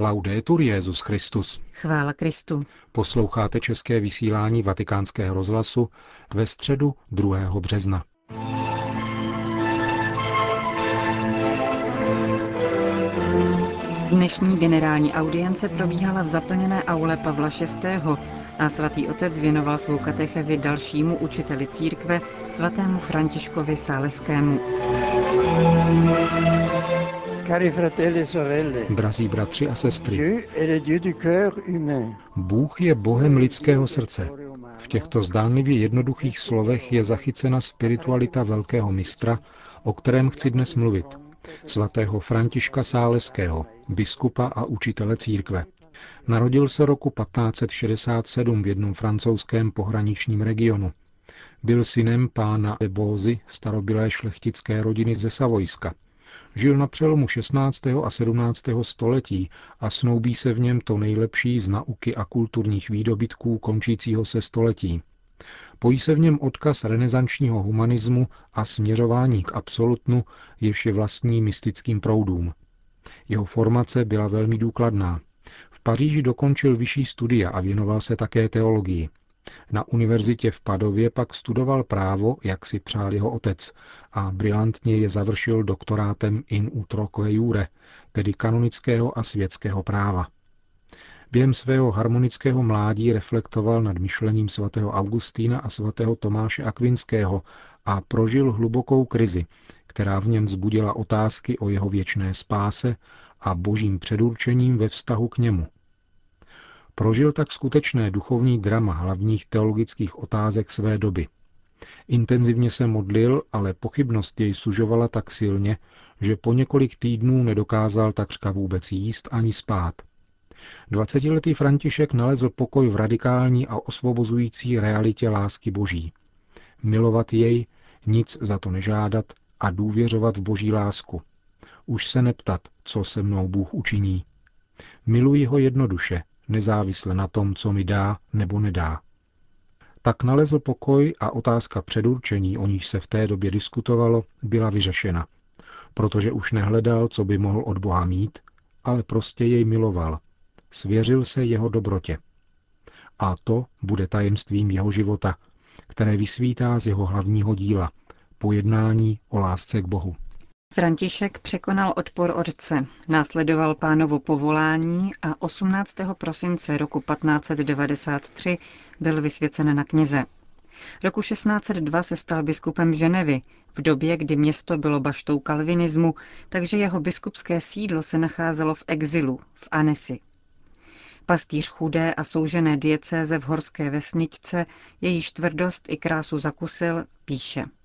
Laudetur Jezus Christus. Chvála Kristu. Posloucháte české vysílání Vatikánského rozhlasu ve středu 2. března. Dnešní generální audience probíhala v zaplněné aule Pavla VI. a svatý otec věnoval svou katechezi dalšímu učiteli církve, svatému Františkovi Sáleskému. Drazí bratři a sestry, Bůh je Bohem lidského srdce. V těchto zdánlivě jednoduchých slovech je zachycena spiritualita velkého mistra, o kterém chci dnes mluvit, svatého Františka Sáleského, biskupa a učitele církve. Narodil se roku 1567 v jednom francouzském pohraničním regionu. Byl synem pána Ebózy, starobylé šlechtické rodiny ze Savojska. Žil na přelomu 16. a 17. století a snoubí se v něm to nejlepší z nauky a kulturních výdobytků končícího se století. Pojí se v něm odkaz renesančního humanismu a směřování k absolutnu, jež je vlastní mystickým proudům. Jeho formace byla velmi důkladná. V Paříži dokončil vyšší studia a věnoval se také teologii. Na univerzitě v Padově pak studoval právo, jak si přál jeho otec, a brilantně je završil doktorátem in utroque jure, tedy kanonického a světského práva. Během svého harmonického mládí reflektoval nad myšlením svatého Augustína a svatého Tomáše Akvinského a prožil hlubokou krizi, která v něm vzbudila otázky o jeho věčné spáse a božím předurčením ve vztahu k němu. Prožil tak skutečné duchovní drama hlavních teologických otázek své doby. Intenzivně se modlil, ale pochybnost jej sužovala tak silně, že po několik týdnů nedokázal takřka vůbec jíst ani spát. Dvacetiletý František nalezl pokoj v radikální a osvobozující realitě lásky Boží. Milovat jej, nic za to nežádat a důvěřovat v Boží lásku. Už se neptat, co se mnou Bůh učiní. Miluji ho jednoduše, nezávisle na tom, co mi dá nebo nedá. Tak nalezl pokoj a otázka předurčení, o níž se v té době diskutovalo, byla vyřešena, protože už nehledal, co by mohl od Boha mít, ale prostě jej miloval. Svěřil se jeho dobrotě. A to bude tajemstvím jeho života, které vysvítá z jeho hlavního díla, pojednání o lásce k Bohu. František překonal odpor otce, následoval pánovo povolání a 18. prosince roku 1593 byl vysvěcen na kněze. Roku 1602 se stal biskupem Ženevy, v době, kdy město bylo baštou kalvinismu, takže jeho biskupské sídlo se nacházelo v exilu, v Anesi. Pastýř chudé a soužené diecéze v horské vesničce, jejíž tvrdost i krásu zakusil, píše –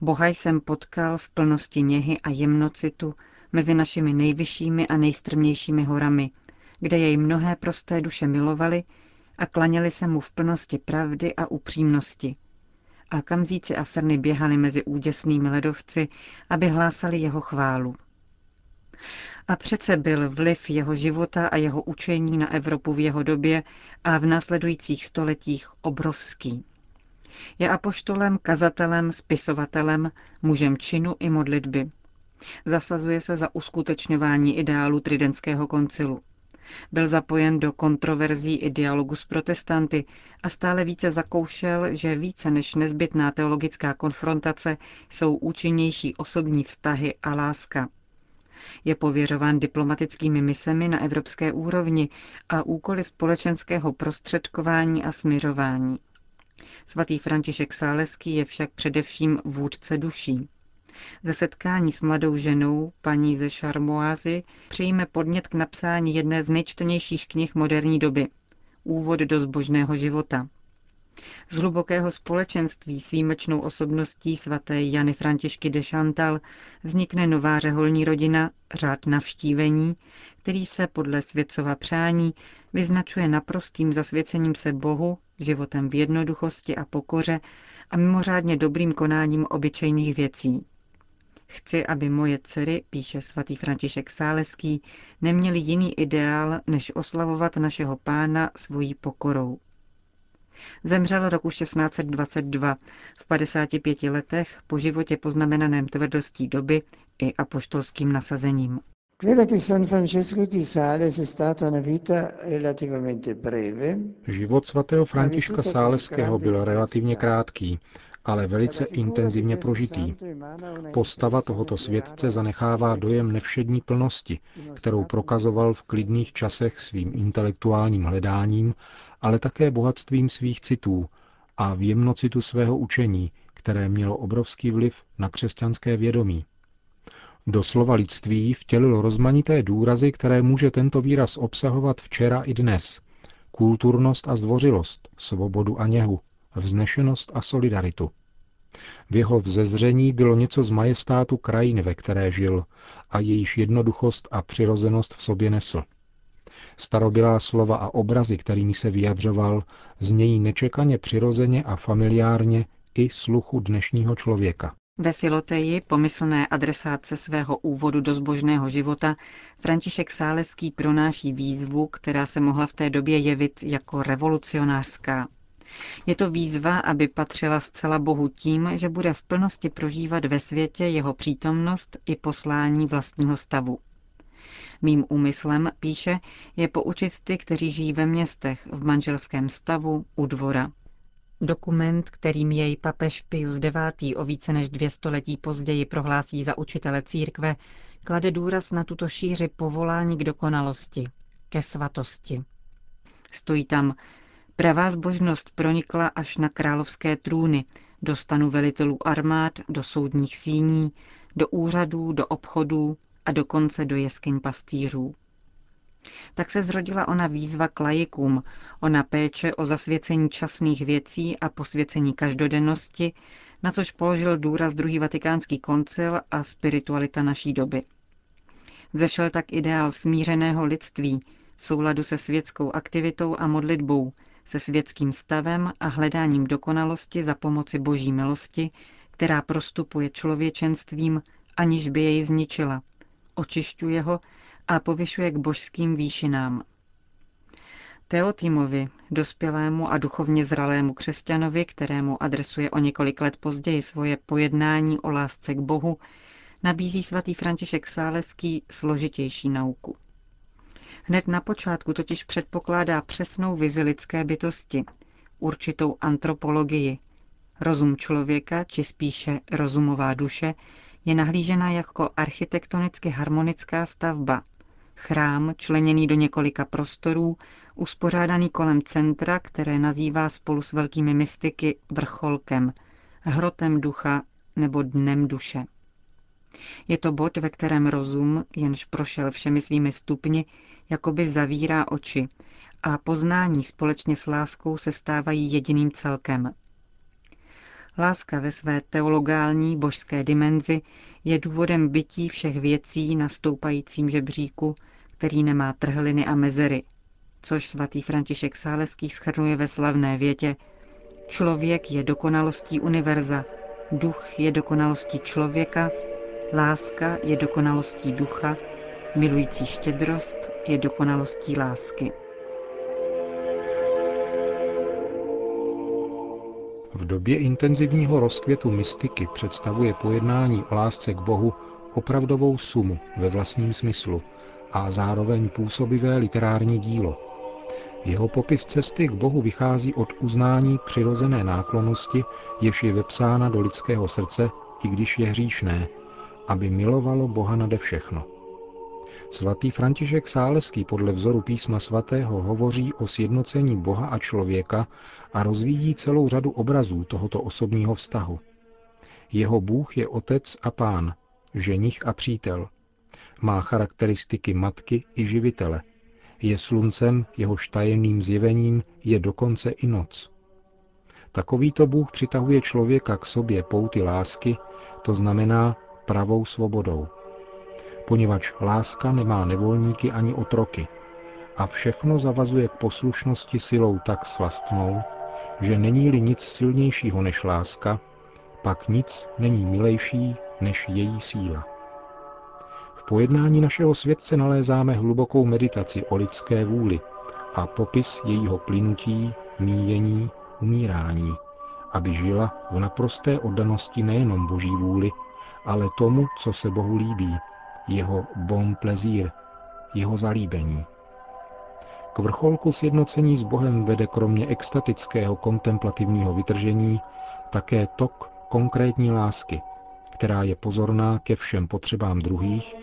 Boha jsem potkal v plnosti něhy a jemnocitu mezi našimi nejvyššími a nejstrmějšími horami, kde jej mnohé prosté duše milovali a klaněli se mu v plnosti pravdy a upřímnosti. A kamzíci a srny běhali mezi úděsnými ledovci, aby hlásali jeho chválu. A přece byl vliv jeho života a jeho učení na Evropu v jeho době a v následujících stoletích obrovský. Je apoštolem, kazatelem, spisovatelem, mužem činu i modlitby. Zasazuje se za uskutečňování ideálu Tridentského koncilu. Byl zapojen do kontroverzí i dialogu s protestanty a stále více zakoušel, že více než nezbytná teologická konfrontace jsou účinnější osobní vztahy a láska. Je pověřován diplomatickými misemi na evropské úrovni a úkoly společenského prostředkování a směřování. Svatý František Sáleský je však především vůdce duší. Ze setkání s mladou ženou, paní ze Šarmoázy, přijme podnět k napsání jedné z nejčtenějších knih moderní doby – Úvod do zbožného života. Z hlubokého společenství s výjimečnou osobností svaté Jany Františky de Chantal vznikne nová řeholní rodina, řád navštívení, který se podle světcova přání vyznačuje naprostým zasvěcením se Bohu, životem v jednoduchosti a pokoře a mimořádně dobrým konáním obyčejných věcí. Chci, aby moje dcery, píše svatý František Sáleský, neměli jiný ideál, než oslavovat našeho pána svojí pokorou. Zemřel roku 1622 v 55 letech po životě poznamenaném tvrdostí doby i apoštolským nasazením. Život svatého Františka Sáleského byl relativně krátký, ale velice intenzivně prožitý. Postava tohoto světce zanechává dojem nevšední plnosti, kterou prokazoval v klidných časech svým intelektuálním hledáním, ale také bohatstvím svých citů a v jemnocitu svého učení, které mělo obrovský vliv na křesťanské vědomí. Do slova lidství vtělilo rozmanité důrazy, které může tento výraz obsahovat včera i dnes. Kulturnost a zdvořilost, svobodu a něhu, vznešenost a solidaritu. V jeho vzezření bylo něco z majestátu krajiny, ve které žil, a jejíž jednoduchost a přirozenost v sobě nesl. Starobylá slova a obrazy, kterými se vyjadřoval, znějí nečekaně přirozeně a familiárně i sluchu dnešního člověka. Ve Filoteji, pomyslné adresátce svého úvodu do zbožného života, František Sáleský pronáší výzvu, která se mohla v té době jevit jako revolucionářská. Je to výzva, aby patřila zcela Bohu tím, že bude v plnosti prožívat ve světě jeho přítomnost i poslání vlastního stavu. Mým úmyslem, píše, je poučit ty, kteří žijí ve městech, v manželském stavu, u dvora. Dokument, kterým jej papež Pius IX. o více než dvě století později prohlásí za učitele církve, klade důraz na tuto šíři povolání k dokonalosti, ke svatosti. Stojí tam, pravá zbožnost pronikla až na královské trůny, do stanu velitelů armád, do soudních síní, do úřadů, do obchodů a dokonce do jeskyň pastýřů. Tak se zrodila ona výzva k lajikům, ona péče o zasvěcení časných věcí a posvěcení každodennosti, na což položil důraz druhý vatikánský koncil a spiritualita naší doby. Zešel tak ideál smířeného lidství v souladu se světskou aktivitou a modlitbou, se světským stavem a hledáním dokonalosti za pomoci boží milosti, která prostupuje člověčenstvím, aniž by jej zničila, očišťuje ho a povyšuje k božským výšinám. Teotimovi, dospělému a duchovně zralému křesťanovi, kterému adresuje o několik let později svoje pojednání o lásce k Bohu, nabízí svatý František Sáleský složitější nauku. Hned na počátku totiž předpokládá přesnou vizi lidské bytosti, určitou antropologii. Rozum člověka, či spíše rozumová duše, je nahlížena jako architektonicky harmonická stavba, chrám členěný do několika prostorů, uspořádaný kolem centra, které nazývá spolu s velkými mystiky vrcholkem, hrotem ducha nebo dnem duše. Je to bod, ve kterém rozum, jenž prošel všemi svými stupni, jakoby zavírá oči a poznání společně s láskou se stávají jediným celkem. Láska ve své teologální božské dimenzi je důvodem bytí všech věcí na stoupajícím žebříku, který nemá trhliny a mezery, což svatý František Sáleský schrnuje ve slavné větě Člověk je dokonalostí univerza, duch je dokonalostí člověka, láska je dokonalostí ducha, milující štědrost je dokonalostí lásky. V době intenzivního rozkvětu mystiky představuje pojednání o lásce k Bohu opravdovou sumu ve vlastním smyslu a zároveň působivé literární dílo. Jeho popis cesty k Bohu vychází od uznání přirozené náklonosti, jež je vepsána do lidského srdce, i když je hříšné, aby milovalo Boha nade všechno. Svatý František Sáleský podle vzoru písma svatého hovoří o sjednocení Boha a člověka a rozvíjí celou řadu obrazů tohoto osobního vztahu. Jeho Bůh je otec a pán, ženich a přítel. Má charakteristiky matky i živitele. Je sluncem, jehož tajemným zjevením je dokonce i noc. Takovýto Bůh přitahuje člověka k sobě pouty lásky, to znamená pravou svobodou poněvadž láska nemá nevolníky ani otroky a všechno zavazuje k poslušnosti silou tak slastnou, že není-li nic silnějšího než láska, pak nic není milejší než její síla. V pojednání našeho světce nalézáme hlubokou meditaci o lidské vůli a popis jejího plynutí, míjení, umírání, aby žila v naprosté oddanosti nejenom boží vůli, ale tomu, co se Bohu líbí, jeho bon plaisir, jeho zalíbení. K vrcholku sjednocení s Bohem vede kromě extatického kontemplativního vytržení také tok konkrétní lásky, která je pozorná ke všem potřebám druhých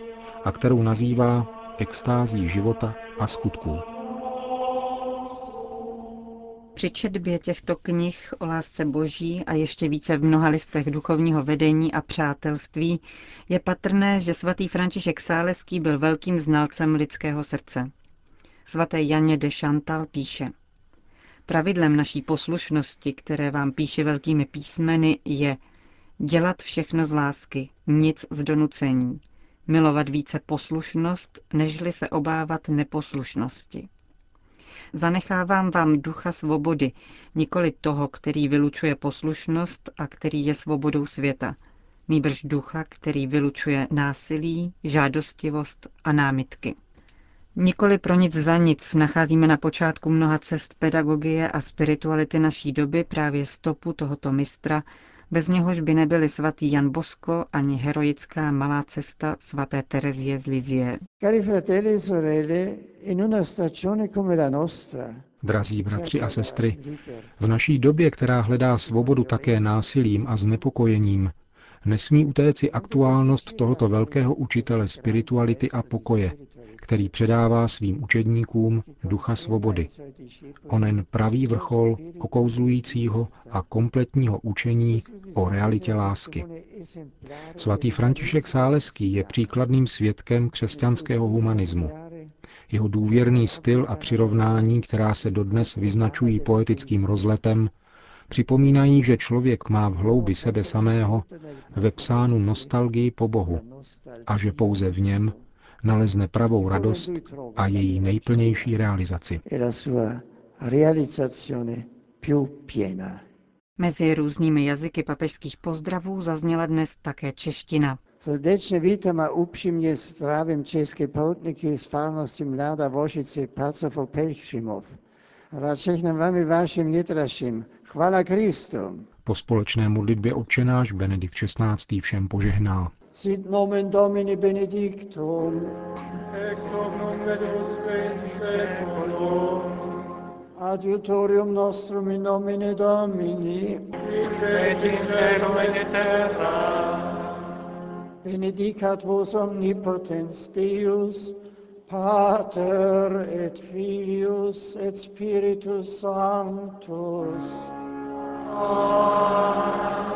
a kterou nazývá extází života a skutků. Při četbě těchto knih o lásce boží a ještě více v mnoha listech duchovního vedení a přátelství je patrné, že svatý František Sáleský byl velkým znalcem lidského srdce. Svaté Janě de Chantal píše Pravidlem naší poslušnosti, které vám píše velkými písmeny, je dělat všechno z lásky, nic z donucení, milovat více poslušnost, nežli se obávat neposlušnosti. Zanechávám vám ducha svobody, nikoli toho, který vylučuje poslušnost a který je svobodou světa, nýbrž ducha, který vylučuje násilí, žádostivost a námitky. Nikoli pro nic za nic nacházíme na počátku mnoha cest pedagogie a spirituality naší doby právě stopu tohoto mistra, bez něhož by nebyli svatý Jan Bosko ani heroická malá cesta svaté Terezie z Lizie. E Drazí bratři a sestry, v naší době, která hledá svobodu také násilím a znepokojením, nesmí utéci aktuálnost tohoto velkého učitele spirituality a pokoje, který předává svým učedníkům ducha svobody. Onen pravý vrchol okouzlujícího a kompletního učení o realitě lásky. Svatý František Sáleský je příkladným svědkem křesťanského humanismu. Jeho důvěrný styl a přirovnání, která se dodnes vyznačují poetickým rozletem, připomínají, že člověk má v hloubi sebe samého vepsánu nostalgii po Bohu a že pouze v něm nalezne pravou radost a její nejplnější realizaci. Mezi různými jazyky papežských pozdravů zazněla dnes také čeština. Srdečně vítám a upřímně zdravím české poutníky z farnosti Mláda Vožice Pacov Pelchrimov. Rád všechny vámi vašim nitraším. Chvala Kristu. Po společné modlitbě odčenáš Benedikt XVI. všem požehnal. Sit nomen Domini benedictum. Ex hoc nunc et usque in seculum. Adiutorium nostrum in nomine Domini. Qui feci celum et terra. Benedicat vos omnipotens Deus, Pater et Filius et Spiritus Sanctus. Amen.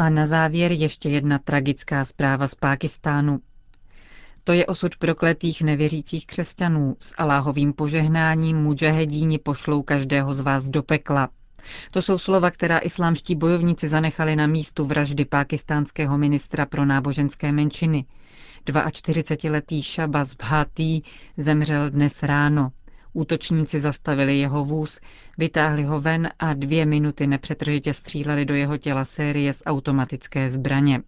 A na závěr ještě jedna tragická zpráva z Pákistánu. To je osud prokletých nevěřících křesťanů. S Aláhovým požehnáním mudžahedíni pošlou každého z vás do pekla. To jsou slova, která islámští bojovníci zanechali na místu vraždy pákistánského ministra pro náboženské menšiny. 42-letý Shabazz Bhati zemřel dnes ráno. Útočníci zastavili jeho vůz, vytáhli ho ven a dvě minuty nepřetržitě stříleli do jeho těla série z automatické zbraně.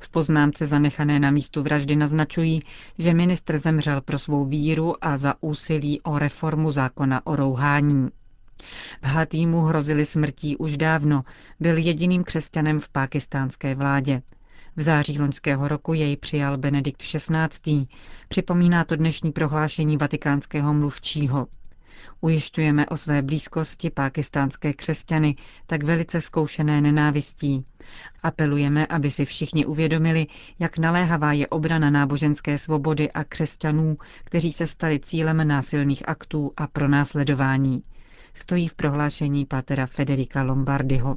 V poznámce zanechané na místu vraždy naznačují, že ministr zemřel pro svou víru a za úsilí o reformu zákona o rouhání. Bhatýmu hrozili smrtí už dávno, byl jediným křesťanem v pákistánské vládě. V září loňského roku jej přijal Benedikt XVI. Připomíná to dnešní prohlášení vatikánského mluvčího. Ujišťujeme o své blízkosti pákistánské křesťany, tak velice zkoušené nenávistí. Apelujeme, aby si všichni uvědomili, jak naléhavá je obrana náboženské svobody a křesťanů, kteří se stali cílem násilných aktů a pronásledování. Stojí v prohlášení pátera Federica Lombardiho.